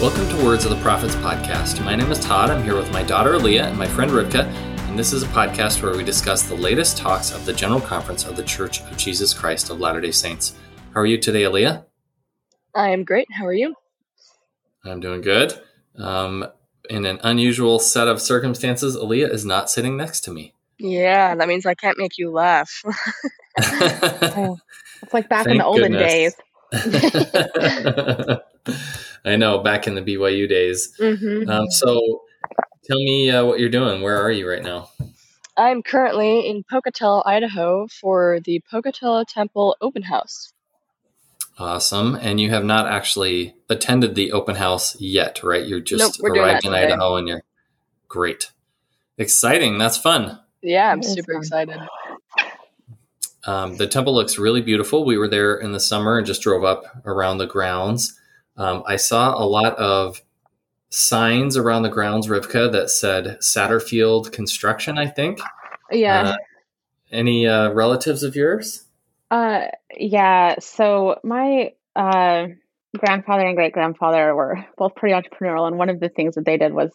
Welcome to Words of the Prophets podcast. My name is Todd. I'm here with my daughter Leah and my friend Rivka, and this is a podcast where we discuss the latest talks of the General Conference of the Church of Jesus Christ of Latter day Saints. How are you today, Aaliyah? I am great. How are you? I'm doing good. Um, in an unusual set of circumstances, Aaliyah is not sitting next to me. Yeah, that means I can't make you laugh. oh, it's like back Thank in the olden goodness. days. I know back in the BYU days. Mm-hmm. Um, so tell me uh, what you're doing. Where are you right now? I'm currently in Pocatello, Idaho for the Pocatello Temple Open House. Awesome. And you have not actually attended the open house yet, right? You're just nope, arrived in today. Idaho and you're great. Exciting. That's fun. Yeah, I'm super fun. excited. Um, the temple looks really beautiful. We were there in the summer and just drove up around the grounds. Um, I saw a lot of signs around the grounds, Rivka, that said Satterfield Construction. I think. Yeah. Uh, any uh, relatives of yours? Uh, yeah. So my uh, grandfather and great grandfather were both pretty entrepreneurial, and one of the things that they did was,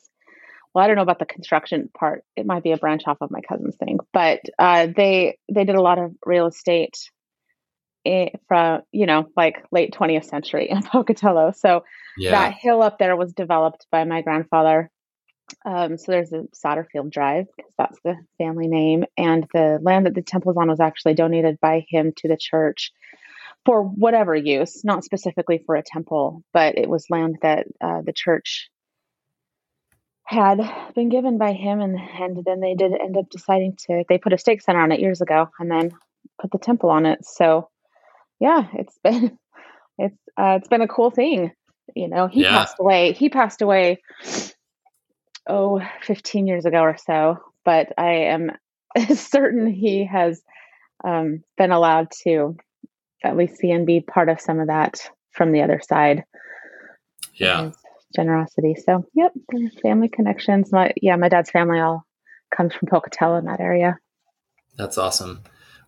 well, I don't know about the construction part. It might be a branch off of my cousin's thing, but uh, they they did a lot of real estate from you know like late 20th century in Pocatello. So yeah. that hill up there was developed by my grandfather. Um, so there's a Satterfield Drive because that's the family name, and the land that the temple's on was actually donated by him to the church for whatever use, not specifically for a temple, but it was land that uh, the church had been given by him, and and then they did end up deciding to they put a stake center on it years ago, and then put the temple on it. So yeah, it's been it's uh, it's been a cool thing. You know, he yeah. passed away. He passed away oh 15 years ago or so, but I am certain he has um, been allowed to at least see and be part of some of that from the other side. Yeah. Generosity. So, yep, family connections. My yeah, my dad's family all comes from Pocatello in that area. That's awesome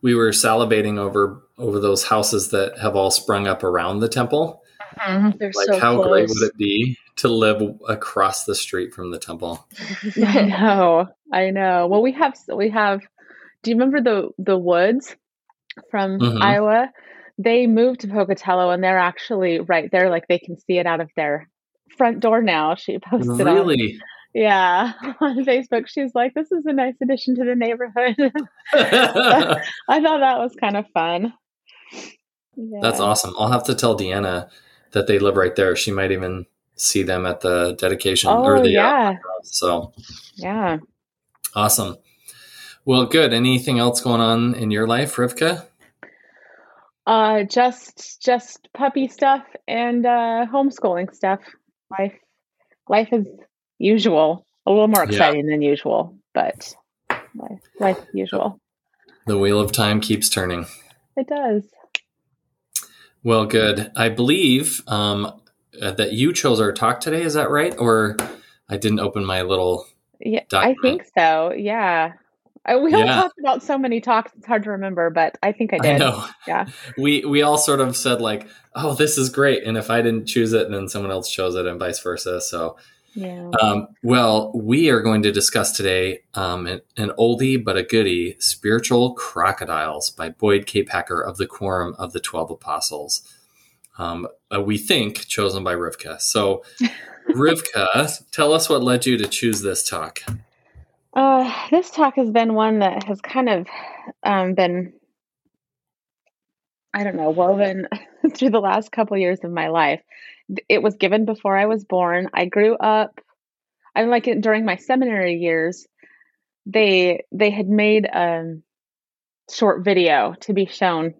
we were salivating over over those houses that have all sprung up around the temple. Mm-hmm. Like, so how close. great would it be to live across the street from the temple? I know, I know. Well, we have we have. Do you remember the the woods from mm-hmm. Iowa? They moved to Pocatello, and they're actually right there. Like they can see it out of their front door now. She posted really. On, yeah, on Facebook, she's like, "This is a nice addition to the neighborhood." I thought that was kind of fun. Yeah. That's awesome. I'll have to tell Deanna that they live right there. She might even see them at the dedication oh, or the yeah. Uh, so yeah, awesome. Well, good. Anything else going on in your life, Rivka? Uh, just just puppy stuff and uh, homeschooling stuff. Life life is usual. A little more exciting yeah. than usual, but life, life usual. The wheel of time keeps turning. It does. Well, good. I believe um, uh, that you chose our talk today. Is that right? Or I didn't open my little. Yeah, document. I think so. Yeah. I, we all yeah. talked about so many talks; it's hard to remember, but I think I did. I know. Yeah, we we all sort of said like, "Oh, this is great," and if I didn't choose it, then someone else chose it, and vice versa. So yeah. Um, well, we are going to discuss today um, an, an, oldie but a goodie Spiritual Crocodiles by Boyd K. Packer of the Quorum of the Twelve Apostles. Um, uh, we think chosen by Rivka. So, Rivka, tell us what led you to choose this talk. Uh, this talk has been one that has kind of um, been, I don't know, woven through the last couple years of my life it was given before I was born. I grew up I like it during my seminary years. They they had made a short video to be shown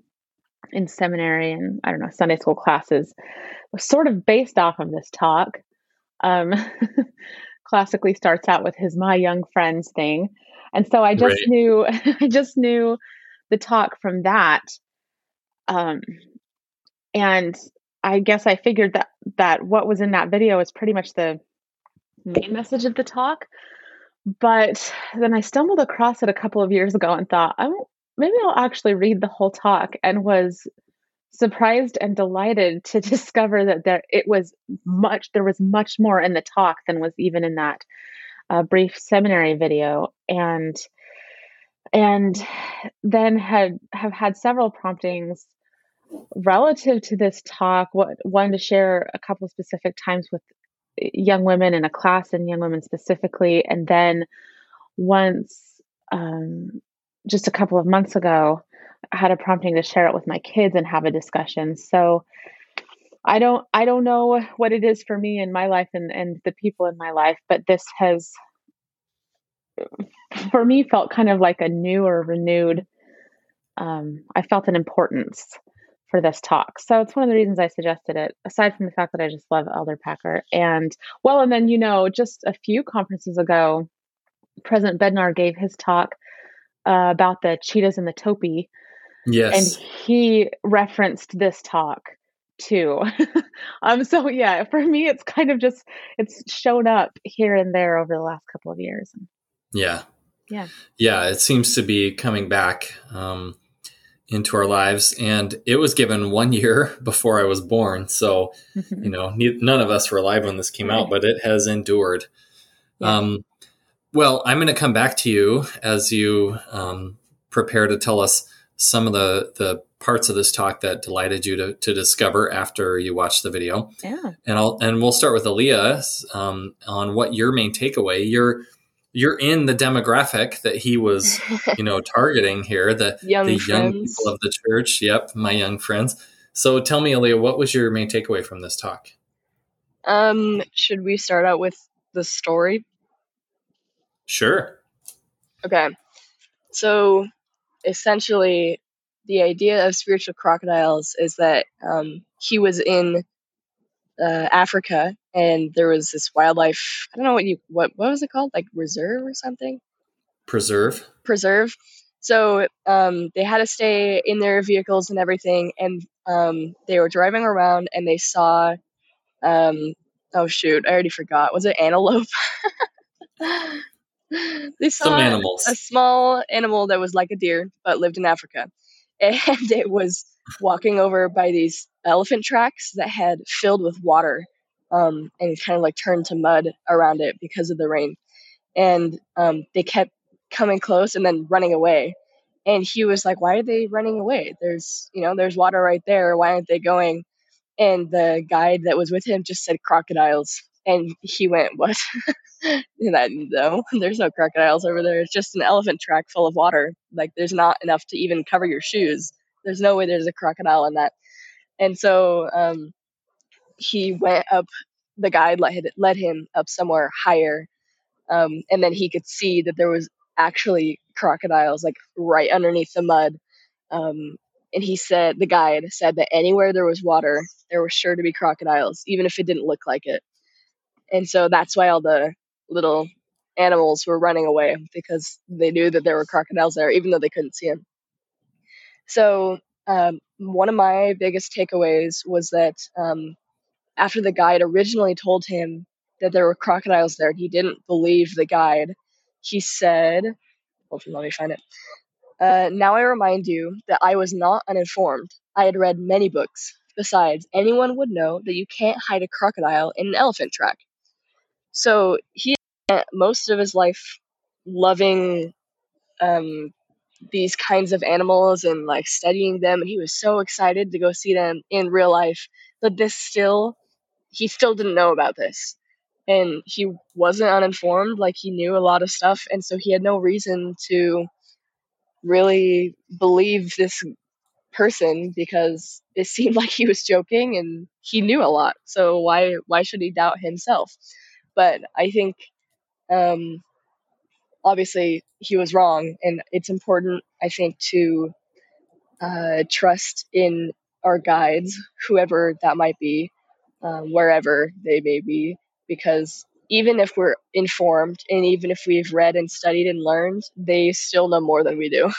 in seminary and I don't know Sunday school classes was sort of based off of this talk. Um, classically starts out with his "my young friends" thing, and so I just right. knew I just knew the talk from that. Um, and I guess I figured that that what was in that video is pretty much the main message of the talk. But then I stumbled across it a couple of years ago and thought, I maybe I'll actually read the whole talk and was surprised and delighted to discover that there it was much there was much more in the talk than was even in that uh, brief seminary video. And and then had have had several promptings relative to this talk. What one to share a couple specific times with young women in a class and young women specifically. And then once um, just a couple of months ago had a prompting to share it with my kids and have a discussion. So i don't i don't know what it is for me in my life and and the people in my life but this has for me felt kind of like a new or renewed um, i felt an importance for this talk. So it's one of the reasons i suggested it aside from the fact that i just love elder packer. And well and then you know just a few conferences ago president bednar gave his talk uh, about the cheetahs and the topi yes and he referenced this talk too um so yeah for me it's kind of just it's shown up here and there over the last couple of years yeah yeah. Yeah, it seems to be coming back um, into our lives. And it was given one year before I was born. So, mm-hmm. you know, none of us were alive when this came out, but it has endured. Yeah. Um, well, I'm going to come back to you as you um, prepare to tell us some of the, the parts of this talk that delighted you to, to discover after you watched the video. Yeah. And I'll, and we'll start with Aaliyah um, on what your main takeaway, You're you're in the demographic that he was, you know, targeting here, the young the friends. young people of the church. Yep, my young friends. So tell me, Aaliyah, what was your main takeaway from this talk? Um, should we start out with the story? Sure. Okay. So essentially the idea of spiritual crocodiles is that um, he was in uh, Africa, and there was this wildlife. I don't know what you what what was it called, like reserve or something. Preserve. Preserve. So um, they had to stay in their vehicles and everything, and um, they were driving around, and they saw. Um, oh shoot! I already forgot. Was it antelope? they saw Some animals. a small animal that was like a deer, but lived in Africa, and it was walking over by these elephant tracks that had filled with water um, and kind of like turned to mud around it because of the rain. And um, they kept coming close and then running away. And he was like, "Why are they running away? There's, you know, there's water right there. Why aren't they going?" And the guide that was with him just said crocodiles, and he went, "What?" I no, there's no crocodiles over there. It's just an elephant track full of water. Like there's not enough to even cover your shoes. There's no way there's a crocodile in that. And so um, he went up. The guide led led him up somewhere higher, um, and then he could see that there was actually crocodiles like right underneath the mud. Um, and he said the guide said that anywhere there was water, there was sure to be crocodiles, even if it didn't look like it. And so that's why all the little animals were running away because they knew that there were crocodiles there, even though they couldn't see them. So um, one of my biggest takeaways was that um, after the guide originally told him that there were crocodiles there, he didn't believe the guide. He said, hold on, let me find it. Uh, now I remind you that I was not uninformed. I had read many books. Besides, anyone would know that you can't hide a crocodile in an elephant track. So he spent most of his life loving um, these kinds of animals and like studying them and he was so excited to go see them in real life. But this still he still didn't know about this. And he wasn't uninformed like he knew a lot of stuff and so he had no reason to really believe this person because it seemed like he was joking and he knew a lot. So why why should he doubt himself but i think um obviously he was wrong and it's important i think to uh, trust in our guides, whoever that might be, uh, wherever they may be, because even if we're informed and even if we've read and studied and learned, they still know more than we do.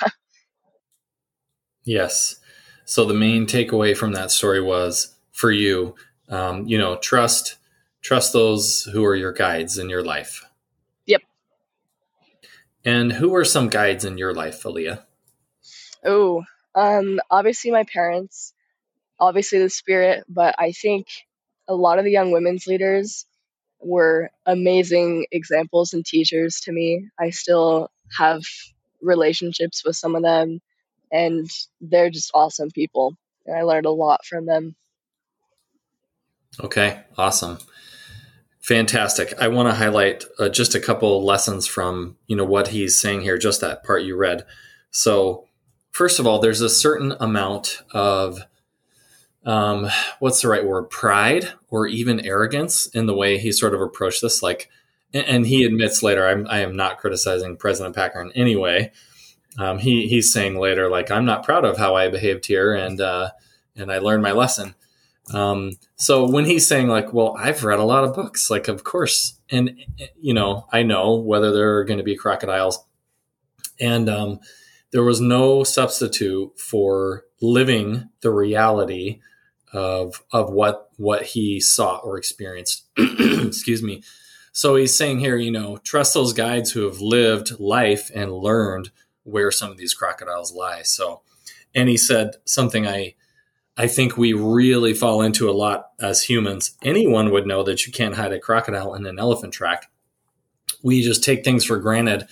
yes. So the main takeaway from that story was for you, um, you know, trust trust those who are your guides in your life. Yep. And who are some guides in your life, Aaliyah? Oh, um, obviously my parents, obviously the spirit, but I think a lot of the young women's leaders were amazing examples and teachers to me. I still have relationships with some of them, and they're just awesome people. And I learned a lot from them. Okay, awesome. Fantastic. I want to highlight uh, just a couple lessons from, you know, what he's saying here, just that part you read. So, first of all, there's a certain amount of um, what's the right word? Pride or even arrogance in the way he sort of approached this. Like, and he admits later, I'm, I am not criticizing President Packer in any way. Um, he he's saying later, like, I'm not proud of how I behaved here, and uh, and I learned my lesson. Um, so when he's saying like, well, I've read a lot of books, like, of course, and you know, I know whether there are going to be crocodiles, and um, there was no substitute for living the reality of of what what he saw or experienced. Excuse me. So he's saying here, you know, trust those guides who have lived life and learned where some of these crocodiles lie. So, and he said something I I think we really fall into a lot as humans. Anyone would know that you can't hide a crocodile in an elephant track. We just take things for granted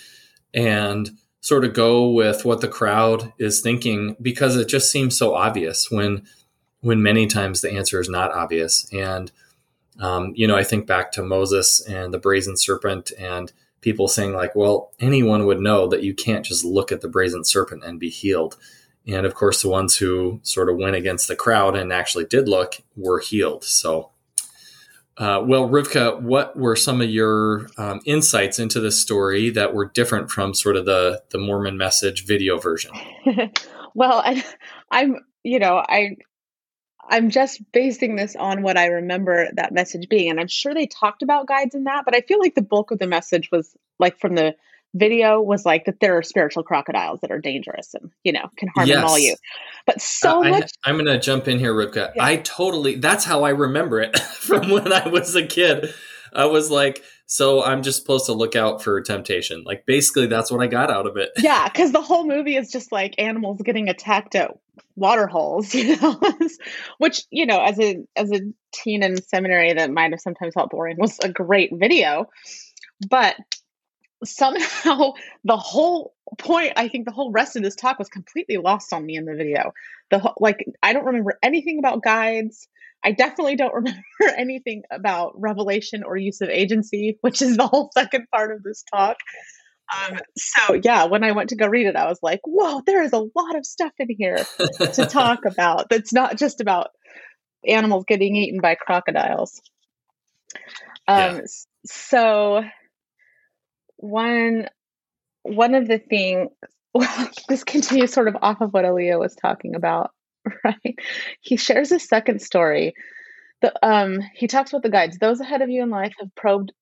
and sort of go with what the crowd is thinking because it just seems so obvious when when many times the answer is not obvious. And um, you know, I think back to Moses and the brazen serpent and people saying like, well, anyone would know that you can't just look at the brazen serpent and be healed. And of course, the ones who sort of went against the crowd and actually did look were healed. So, uh, well, Rivka, what were some of your um, insights into this story that were different from sort of the the Mormon message video version? well, I, I'm, you know, I I'm just basing this on what I remember that message being. And I'm sure they talked about guides in that, but I feel like the bulk of the message was like from the video was like that there are spiritual crocodiles that are dangerous and you know can harm yes. and maul you. But so uh, much I, am gonna jump in here rivka yeah. i totally that's how i remember it from when i was a kid. I was like so i'm just supposed to look out for temptation. Like basically that's what i got out of it. Yeah because the whole movie is just like animals getting attacked at water holes you know? Which you know as a as a teen in seminary that might have sometimes felt boring was a great video. But somehow the whole point i think the whole rest of this talk was completely lost on me in the video. The like i don't remember anything about guides. I definitely don't remember anything about revelation or use of agency which is the whole second part of this talk. Um, so yeah when i went to go read it i was like whoa there is a lot of stuff in here to talk about that's not just about animals getting eaten by crocodiles. Um, yeah. so one one of the things well, this continues sort of off of what Aaliyah was talking about, right? He shares a second story. The um he talks about the guides. Those ahead of you in life have probed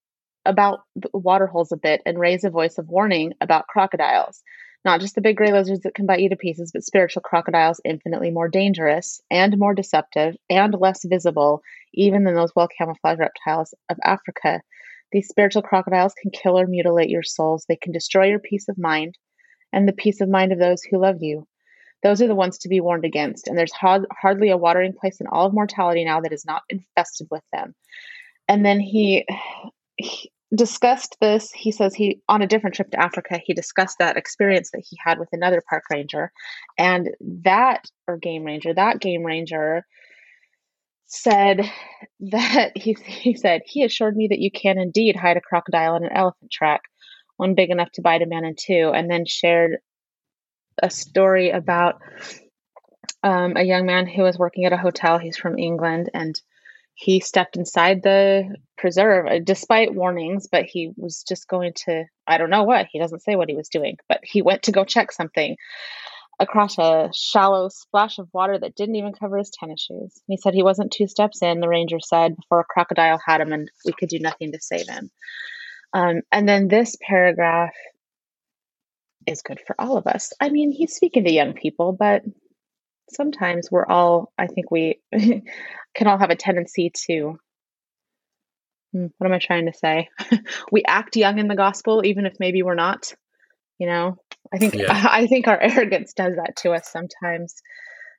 about the water holes a bit and raise a voice of warning about crocodiles. Not just the big gray lizards that can bite you to pieces, but spiritual crocodiles infinitely more dangerous and more deceptive and less visible even than those well camouflaged reptiles of Africa these spiritual crocodiles can kill or mutilate your souls. They can destroy your peace of mind and the peace of mind of those who love you. Those are the ones to be warned against. And there's hard, hardly a watering place in all of mortality now that is not infested with them. And then he, he discussed this. He says he, on a different trip to Africa, he discussed that experience that he had with another park ranger. And that, or game ranger, that game ranger said that he, he said he assured me that you can indeed hide a crocodile in an elephant track one big enough to bite a man in two and then shared a story about um, a young man who was working at a hotel. He's from england and he stepped inside the preserve uh, despite warnings but he was just going to i don't know what he doesn't say what he was doing but he went to go check something across a shallow splash of water that didn't even cover his tennis shoes. He said he wasn't two steps in, the ranger said, before a crocodile had him and we could do nothing to save him. Um, and then this paragraph is good for all of us. I mean, he's speaking to young people, but sometimes we're all, I think we can all have a tendency to. Hmm, what am I trying to say? we act young in the gospel, even if maybe we're not. You know, I think yeah. I think our arrogance does that to us sometimes,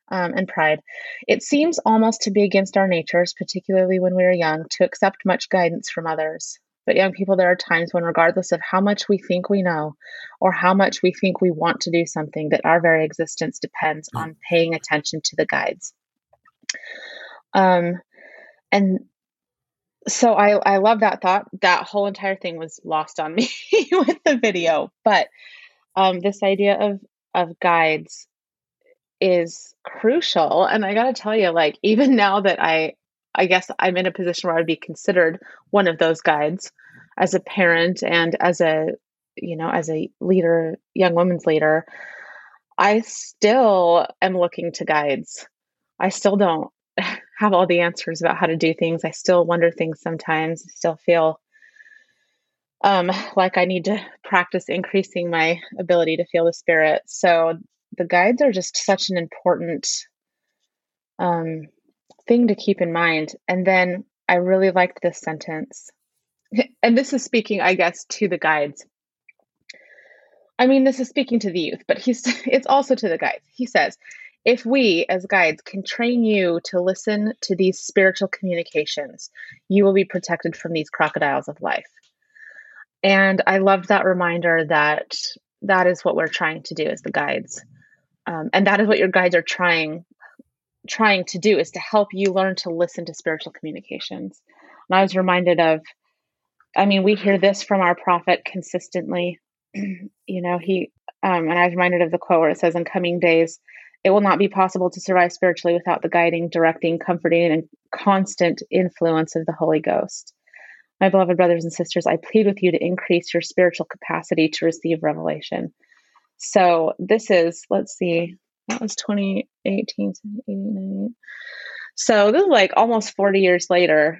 um, and pride. It seems almost to be against our natures, particularly when we are young, to accept much guidance from others. But young people, there are times when, regardless of how much we think we know or how much we think we want to do something, that our very existence depends mm. on paying attention to the guides. Um, and so I, I love that thought. That whole entire thing was lost on me with the video, but um, this idea of of guides is crucial. And I got to tell you, like even now that I I guess I'm in a position where I'd be considered one of those guides as a parent and as a you know as a leader, young women's leader. I still am looking to guides. I still don't have all the answers about how to do things. I still wonder things sometimes. I still feel um, like I need to practice increasing my ability to feel the spirit. So the guides are just such an important um, thing to keep in mind. And then I really liked this sentence. And this is speaking, I guess, to the guides. I mean, this is speaking to the youth, but he's it's also to the guides. He says, if we as guides can train you to listen to these spiritual communications, you will be protected from these crocodiles of life. And I loved that reminder that that is what we're trying to do as the guides. Um, and that is what your guides are trying trying to do is to help you learn to listen to spiritual communications. And I was reminded of, I mean, we hear this from our prophet consistently. you know, he, um, and I was reminded of the quote where it says, In coming days, it will not be possible to survive spiritually without the guiding, directing, comforting, and constant influence of the Holy Ghost. My beloved brothers and sisters, I plead with you to increase your spiritual capacity to receive revelation. So, this is, let's see, that was 2018, So, this is like almost 40 years later,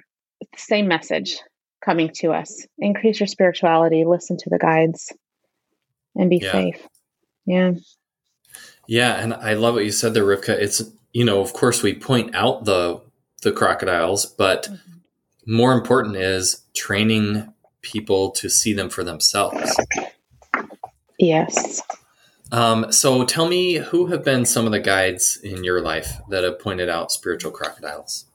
same message coming to us. Increase your spirituality, listen to the guides, and be yeah. safe. Yeah. Yeah, and I love what you said there, Rivka. It's you know, of course, we point out the the crocodiles, but mm-hmm. More important is training people to see them for themselves. Yes. Um, so tell me who have been some of the guides in your life that have pointed out spiritual crocodiles?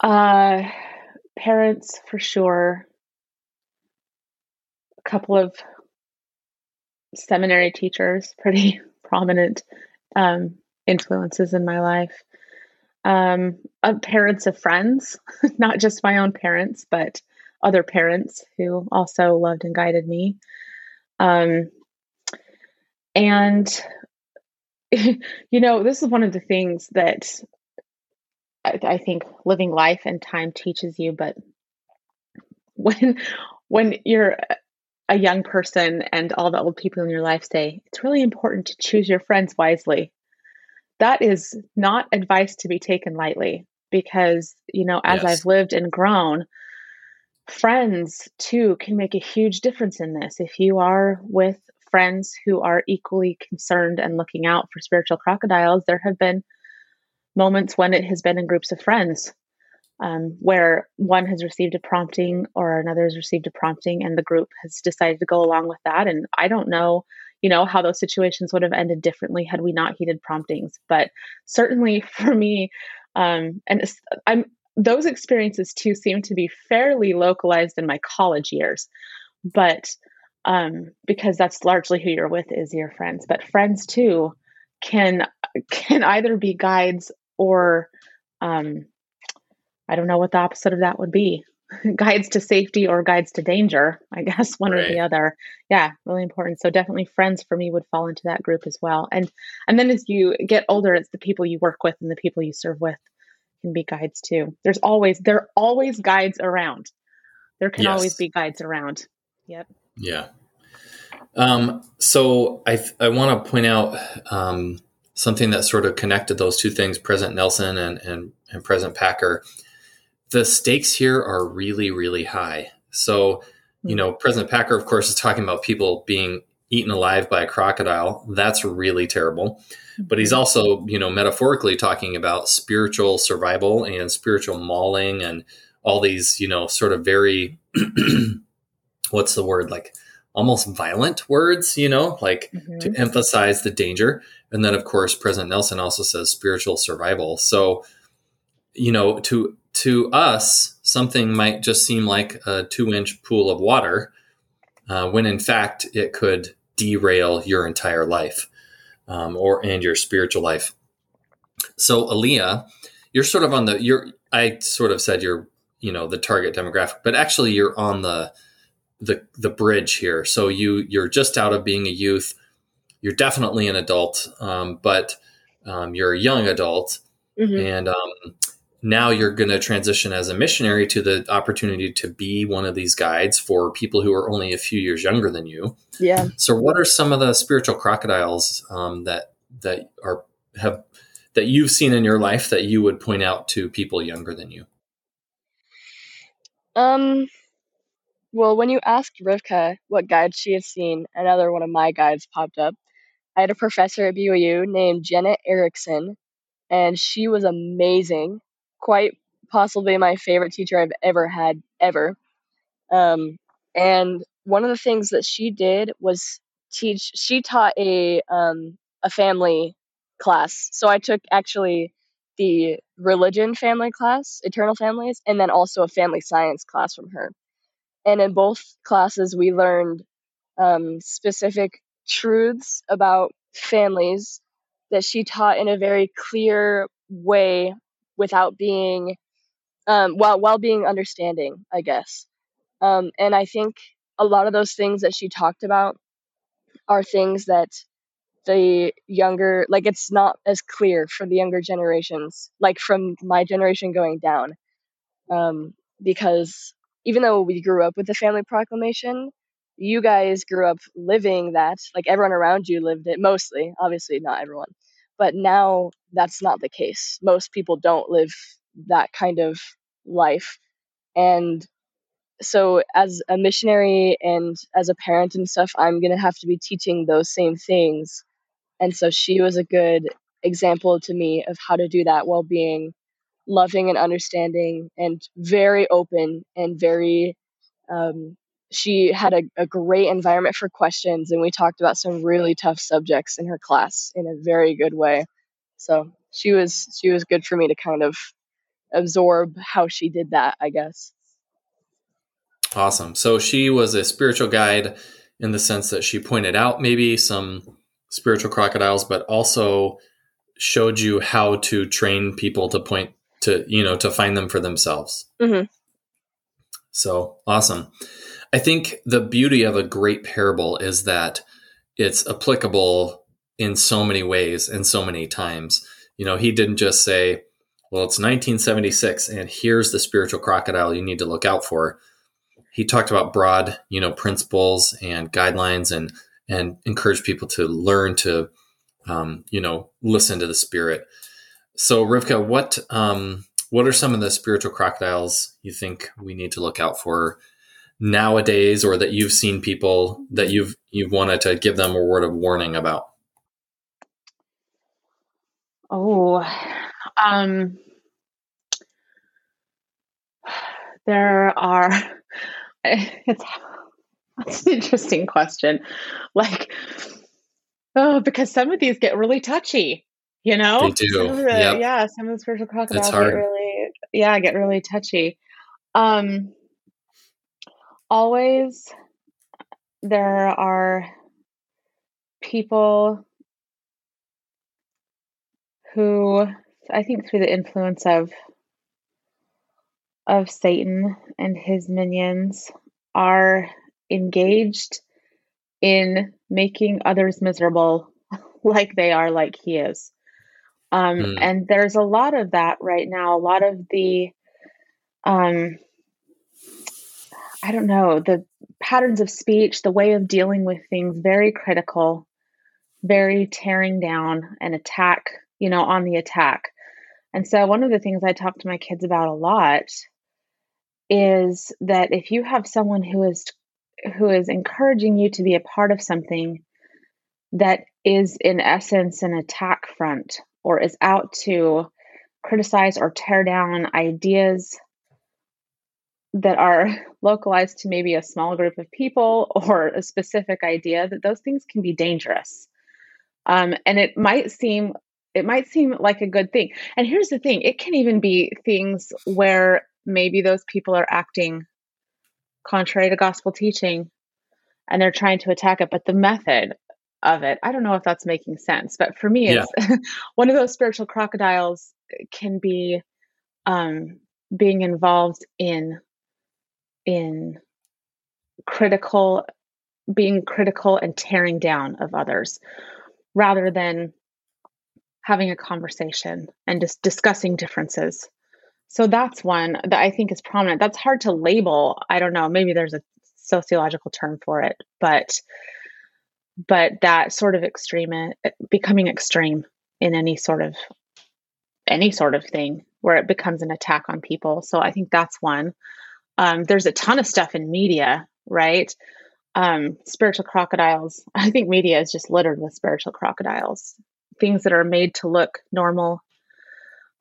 Uh, parents for sure. A couple of seminary teachers, pretty prominent um, influences in my life. Um, parents of friends, not just my own parents, but other parents who also loved and guided me. Um, and, you know, this is one of the things that I, I think living life and time teaches you, but when when you're a young person and all the old people in your life say, it's really important to choose your friends wisely. That is not advice to be taken lightly because, you know, as yes. I've lived and grown, friends too can make a huge difference in this. If you are with friends who are equally concerned and looking out for spiritual crocodiles, there have been moments when it has been in groups of friends um, where one has received a prompting or another has received a prompting and the group has decided to go along with that and i don't know you know how those situations would have ended differently had we not heeded promptings. But certainly for me um, and i'm those experiences too seem to be fairly localized in my college years. But um, because that's largely who you're with is your friends. But friends too can can either be guides or um, I don't know what the opposite of that would be. guides to safety or guides to danger, I guess one right. or the other. Yeah, really important. So definitely friends for me would fall into that group as well. And and then as you get older, it's the people you work with and the people you serve with can be guides too. There's always there are always guides around. There can yes. always be guides around. Yep. Yeah. Um, so I I want to point out um, something that sort of connected those two things, President Nelson and and, and President Packer. The stakes here are really really high. So you know, President Packer, of course, is talking about people being eaten alive by a crocodile. That's really terrible. But he's also, you know, metaphorically talking about spiritual survival and spiritual mauling and all these, you know, sort of very, what's the word? Like almost violent words, you know, like mm-hmm. to emphasize the danger. And then, of course, President Nelson also says spiritual survival. So, you know, to to us, something might just seem like a two inch pool of water, uh, when in fact it could derail your entire life um, or and your spiritual life. So, Aaliyah, you're sort of on the you're. I sort of said you're you know the target demographic, but actually you're on the the the bridge here. So you you're just out of being a youth. You're definitely an adult, um, but um, you're a young adult, mm-hmm. and um, now you're going to transition as a missionary to the opportunity to be one of these guides for people who are only a few years younger than you. Yeah. So, what are some of the spiritual crocodiles um, that that are have that you've seen in your life that you would point out to people younger than you? Um. Well, when you asked Rivka what guides she had seen, another one of my guides popped up. I had a professor at BYU named Jenet Erickson, and she was amazing quite possibly my favorite teacher I've ever had ever. Um, and one of the things that she did was teach. She taught a um, a family class. So I took actually the religion family class, eternal families, and then also a family science class from her. And in both classes, we learned um, specific truths about families that she taught in a very clear way without being um, while while being understanding, I guess. Um, and I think a lot of those things that she talked about are things that the younger like it's not as clear for the younger generations like from my generation going down um, because even though we grew up with the family proclamation you guys grew up living that like everyone around you lived it mostly obviously not everyone but now that's not the case. Most people don't live that kind of life. And so, as a missionary and as a parent and stuff, I'm going to have to be teaching those same things. And so, she was a good example to me of how to do that while being loving and understanding and very open and very um, she had a, a great environment for questions and we talked about some really tough subjects in her class in a very good way. So she was she was good for me to kind of absorb how she did that i guess. Awesome. So she was a spiritual guide in the sense that she pointed out maybe some spiritual crocodiles but also showed you how to train people to point to you know to find them for themselves. Mm-hmm. so awesome I think the beauty of a great parable is that it's applicable in so many ways and so many times. You know, he didn't just say, well, it's 1976 and here's the spiritual crocodile you need to look out for. He talked about broad, you know, principles and guidelines and and encourage people to learn to um, you know, listen to the spirit. So Rivka, what um, what are some of the spiritual crocodiles you think we need to look out for nowadays or that you've seen people that you've you've wanted to give them a word of warning about? Oh um there are it's that's an interesting question. Like oh because some of these get really touchy you know? They do. Some the, yep. yeah some of the spiritual crocodiles get really yeah get really touchy. Um always there are people who I think through the influence of of Satan and his minions are engaged in making others miserable like they are like he is. Um, mm. and there's a lot of that right now. A lot of the um, I don't know, the patterns of speech, the way of dealing with things, very critical, very tearing down and attack, you know, on the attack. And so, one of the things I talk to my kids about a lot is that if you have someone who is who is encouraging you to be a part of something that is in essence an attack front or is out to criticize or tear down ideas that are localized to maybe a small group of people or a specific idea that those things can be dangerous um, and it might seem it might seem like a good thing and here's the thing it can even be things where maybe those people are acting contrary to gospel teaching and they're trying to attack it but the method of it i don't know if that's making sense but for me it's yeah. one of those spiritual crocodiles can be um, being involved in in critical being critical and tearing down of others rather than having a conversation and just discussing differences. So that's one that i think is prominent. That's hard to label. I don't know. Maybe there's a sociological term for it but but that sort of extreme becoming extreme in any sort of any sort of thing where it becomes an attack on people. So i think that's one um, there's a ton of stuff in media, right? Um, spiritual crocodiles. I think media is just littered with spiritual crocodiles, things that are made to look normal,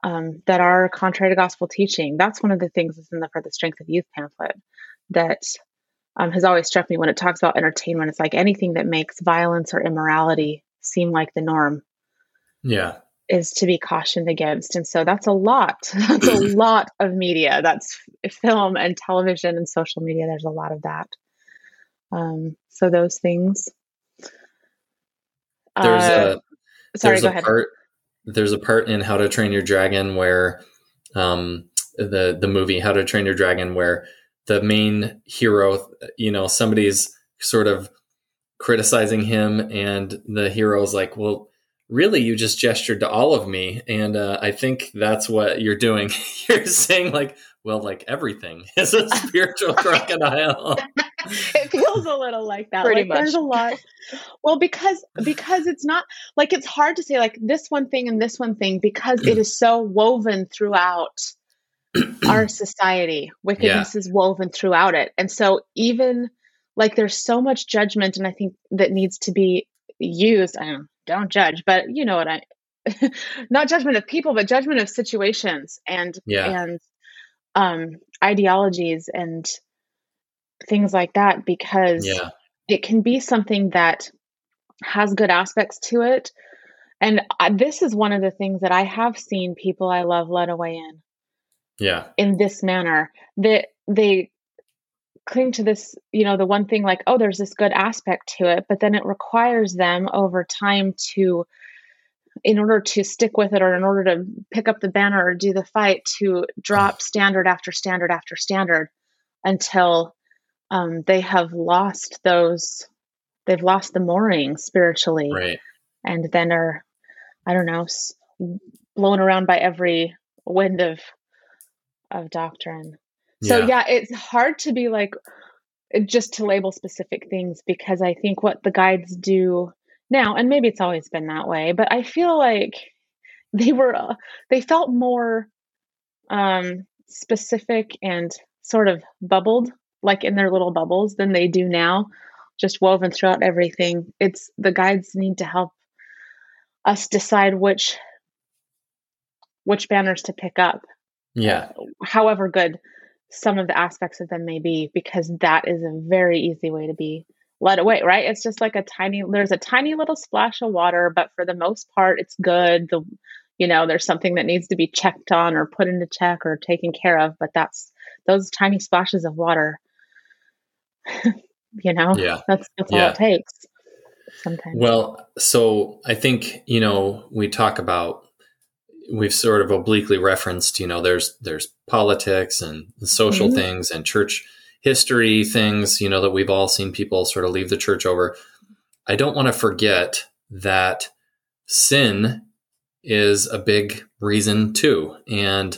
um, that are contrary to gospel teaching. That's one of the things that's in the For the Strength of Youth pamphlet that um, has always struck me when it talks about entertainment. It's like anything that makes violence or immorality seem like the norm. Yeah is to be cautioned against. And so that's a lot. That's a lot of media. That's film and television and social media. There's a lot of that. Um, so those things. There's uh, a sorry, there's go a ahead. Part, there's a part in How to Train Your Dragon where um, the the movie How to Train Your Dragon where the main hero, you know, somebody's sort of criticizing him, and the hero's like, "Well, really you just gestured to all of me and uh, i think that's what you're doing. You're saying like well like everything is a spiritual crocodile it feels a little like that. Pretty like much. there's a lot. Well because because it's not like it's hard to say like this one thing and this one thing because it is so woven throughout our society. Wickedness yeah. is woven throughout it. And so even like there's so much judgment and i think that needs to be used. I don't don't judge, but you know what I not judgment of people, but judgment of situations and yeah. and um ideologies and things like that because yeah. it can be something that has good aspects to it. And I, this is one of the things that I have seen people I love led away in. Yeah. In this manner that they cling to this, you know, the one thing like, oh, there's this good aspect to it, but then it requires them over time to, in order to stick with it or in order to pick up the banner or do the fight, to drop standard after standard after standard until um, they have lost those, they've lost the mooring spiritually. Right. And then are, I don't know, blown around by every wind of of doctrine. So yeah. yeah, it's hard to be like just to label specific things because I think what the guides do now, and maybe it's always been that way, but I feel like they were uh, they felt more um, specific and sort of bubbled, like in their little bubbles, than they do now, just woven throughout everything. It's the guides need to help us decide which which banners to pick up. Yeah. Uh, however good some of the aspects of them may be because that is a very easy way to be led away right? It's just like a tiny there's a tiny little splash of water but for the most part it's good. The you know there's something that needs to be checked on or put into check or taken care of but that's those tiny splashes of water you know yeah. that's that's yeah. all it takes sometimes. Well so i think you know we talk about we've sort of obliquely referenced, you know, there's there's politics and social mm-hmm. things and church history things, you know, that we've all seen people sort of leave the church over. I don't want to forget that sin is a big reason too, and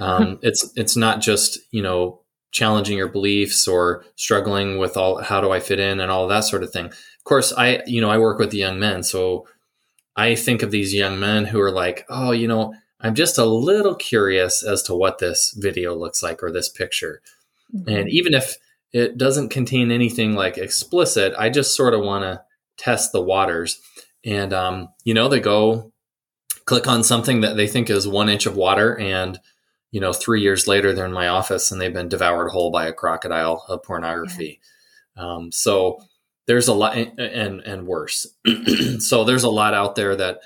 um, it's it's not just you know challenging your beliefs or struggling with all how do I fit in and all that sort of thing. Of course, I you know I work with the young men, so I think of these young men who are like, oh, you know, I'm just a little curious as to what this video looks like or this picture, mm-hmm. and even if it doesn't contain anything like explicit, I just sort of want to test the waters, and um, you know, they go click on something that they think is one inch of water and you know, three years later, they're in my office and they've been devoured whole by a crocodile of pornography. Yeah. Um, so there's a lot, and and worse. so there's a lot out there that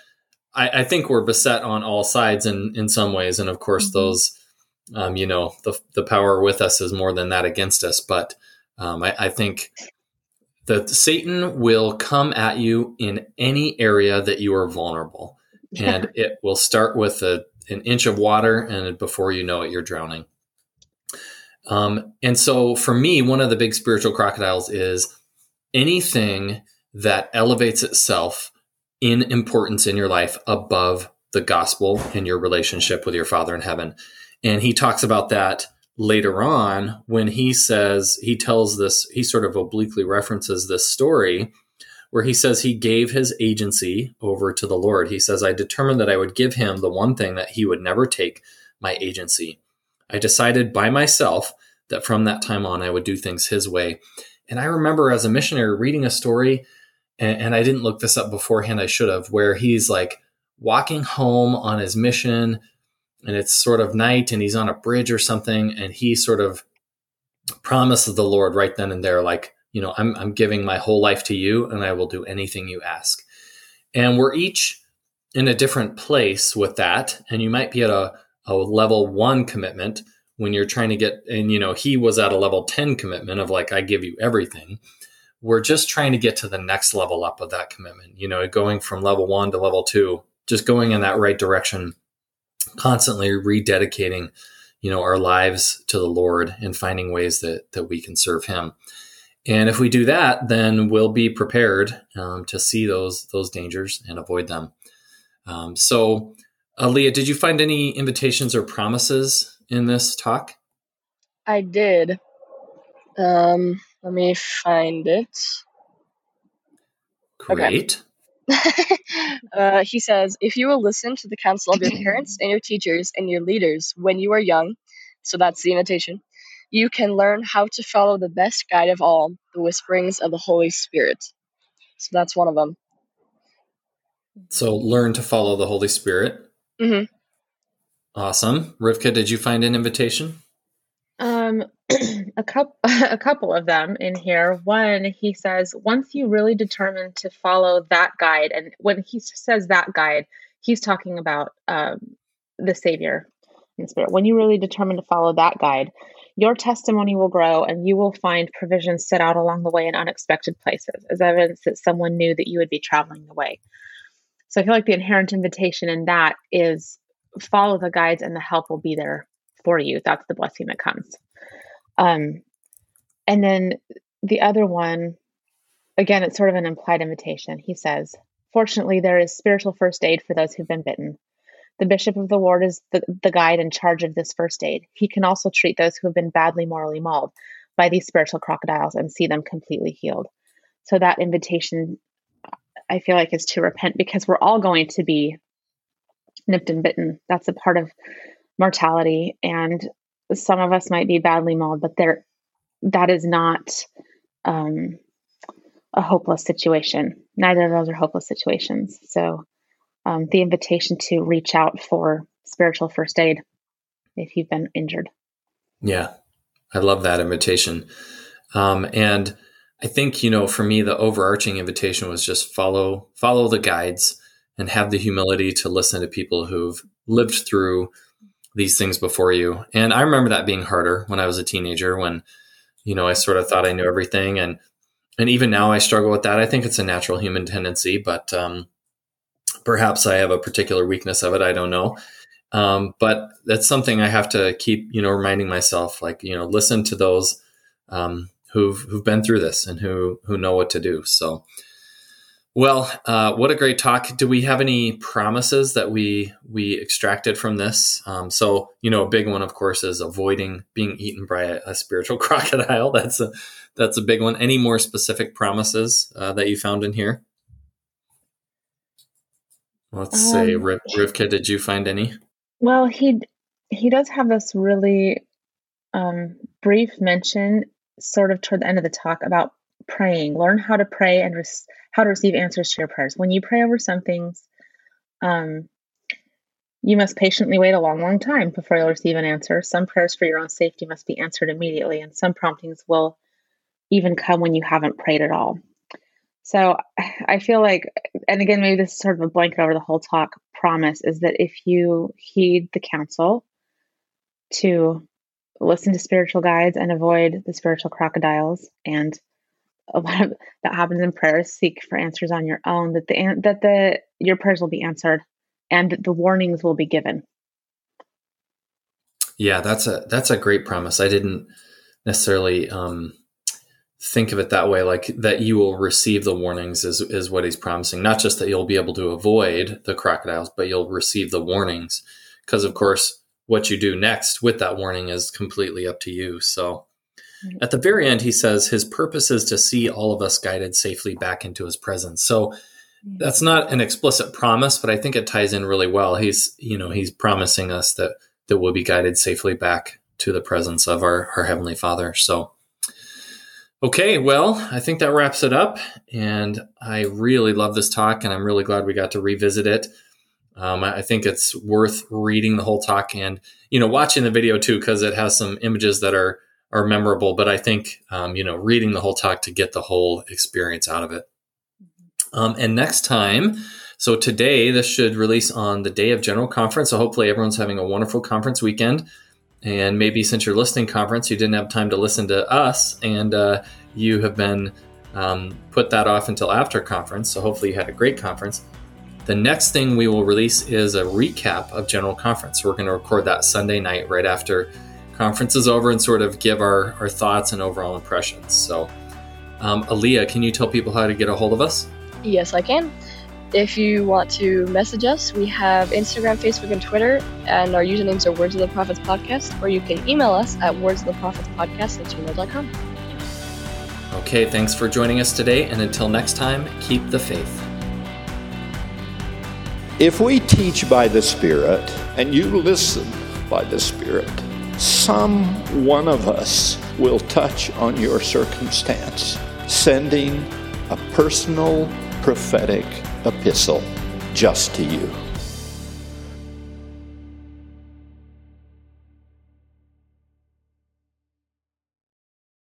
I, I, think we're beset on all sides in in some ways, and of course, mm-hmm. those, um, you know, the the power with us is more than that against us. But um, I, I think that Satan will come at you in any area that you are vulnerable, yeah. and it will start with a an inch of water, and before you know it, you're drowning. Um, and so, for me, one of the big spiritual crocodiles is anything that elevates itself in importance in your life above the gospel and your relationship with your Father in heaven. And he talks about that later on when he says, he tells this, he sort of obliquely references this story where he says he gave his agency over to the Lord. He says, I determined that I would give him the one thing that he would never take my agency. I decided by myself that from that time on, I would do things his way. And I remember as a missionary reading a story, and, and I didn't look this up beforehand, I should have, where he's like walking home on his mission, and it's sort of night, and he's on a bridge or something, and he sort of promises the Lord right then and there, like, you know, I'm, I'm giving my whole life to you and I will do anything you ask. And we're each in a different place with that. And you might be at a, a level one commitment when you're trying to get, and you know, he was at a level 10 commitment of like, I give you everything. We're just trying to get to the next level up of that commitment, you know, going from level one to level two, just going in that right direction, constantly rededicating, you know, our lives to the Lord and finding ways that, that we can serve him. And if we do that, then we'll be prepared um, to see those those dangers and avoid them. Um, so, Leah, did you find any invitations or promises in this talk? I did. Um, let me find it. Great. Okay. uh, he says, if you will listen to the counsel of your parents and your teachers and your leaders when you are young, so that's the invitation, you can learn how to follow the best guide of all, the whisperings of the Holy Spirit. So that's one of them. So learn to follow the Holy Spirit. Mm-hmm. Awesome. Rivka, did you find an invitation? Um, a couple, a couple of them in here. One, he says, once you really determine to follow that guide, and when he says that guide, he's talking about um, the Savior in spirit. When you really determine to follow that guide, your testimony will grow and you will find provisions set out along the way in unexpected places as evidence that someone knew that you would be traveling the way. So I feel like the inherent invitation in that is follow the guides and the help will be there for you. That's the blessing that comes. Um, and then the other one, again, it's sort of an implied invitation. He says, Fortunately, there is spiritual first aid for those who've been bitten. The bishop of the ward is the, the guide in charge of this first aid. He can also treat those who have been badly morally mauled by these spiritual crocodiles and see them completely healed. So that invitation, I feel like, is to repent because we're all going to be nipped and bitten. That's a part of mortality, and some of us might be badly mauled, but there, that is not um, a hopeless situation. Neither of those are hopeless situations. So um, the invitation to reach out for spiritual first aid if you've been injured. Yeah, I love that invitation. Um, and I think you know, for me, the overarching invitation was just follow follow the guides and have the humility to listen to people who've lived through these things before you. And I remember that being harder when I was a teenager, when you know I sort of thought I knew everything, and and even now I struggle with that. I think it's a natural human tendency, but um, perhaps I have a particular weakness of it. I don't know. Um, but that's something I have to keep, you know, reminding myself, like, you know, listen to those um, who've who've been through this and who who know what to do. So, Well, uh, what a great talk. Do we have any promises that we we extracted from this? Um, so, you know, a big one, of course, is avoiding being eaten by a, a spiritual crocodile. That's a that's a big one. Any more specific promises uh, that you found in here? Let's um, say, Riv- Rivka, did you find any? Well, he he does have this really um, brief mention, sort of toward the end of the talk, about praying. Learn how to pray and how to receive answers to your prayers. When you pray over some things, um, you must patiently wait a long, long time before you'll receive an answer. Some prayers for your own safety must be answered immediately, and some promptings will even come when you haven't prayed at all. So I feel like, and again, maybe this is sort of a blanket over the whole talk promise is that if you heed the counsel to listen to spiritual guides and avoid the spiritual crocodiles and a lot of that happens in prayer. Seek for answers on your own. That the that the your prayers will be answered, and the warnings will be given. Yeah, that's a that's a great promise. I didn't necessarily um, think of it that way. Like that, you will receive the warnings is is what he's promising. Not just that you'll be able to avoid the crocodiles, but you'll receive the warnings. Because of course, what you do next with that warning is completely up to you. So at the very end, he says his purpose is to see all of us guided safely back into his presence. So that's not an explicit promise, but I think it ties in really well. He's, you know, he's promising us that that we'll be guided safely back to the presence of our, our Heavenly Father. So, okay, well, I think that wraps it up. And I really love this talk, and I'm really glad we got to revisit it. Um, I think it's worth reading the whole talk and, you know, watching the video too, because it has some images that are are memorable. But I think um, you know reading the whole talk to get the whole experience out of it. Um, and next time, so today this should release on the day of General Conference. So hopefully everyone's having a wonderful conference weekend. And maybe since you're listening conference, you didn't have time to listen to us, and uh, you have been um, put that off until after conference. So hopefully you had a great conference. The next thing we will release is a recap of General Conference. We're going to record that Sunday night right after conference is over and sort of give our, our thoughts and overall impressions. So, um, Aaliyah, can you tell people how to get a hold of us? Yes, I can. If you want to message us, we have Instagram, Facebook, and Twitter, and our usernames are Words of the Prophets Podcast, or you can email us at words of the prophets podcast at gmail.com. Okay, thanks for joining us today, and until next time, keep the faith. If we teach by the Spirit and you listen by the Spirit, some one of us will touch on your circumstance, sending a personal prophetic epistle just to you.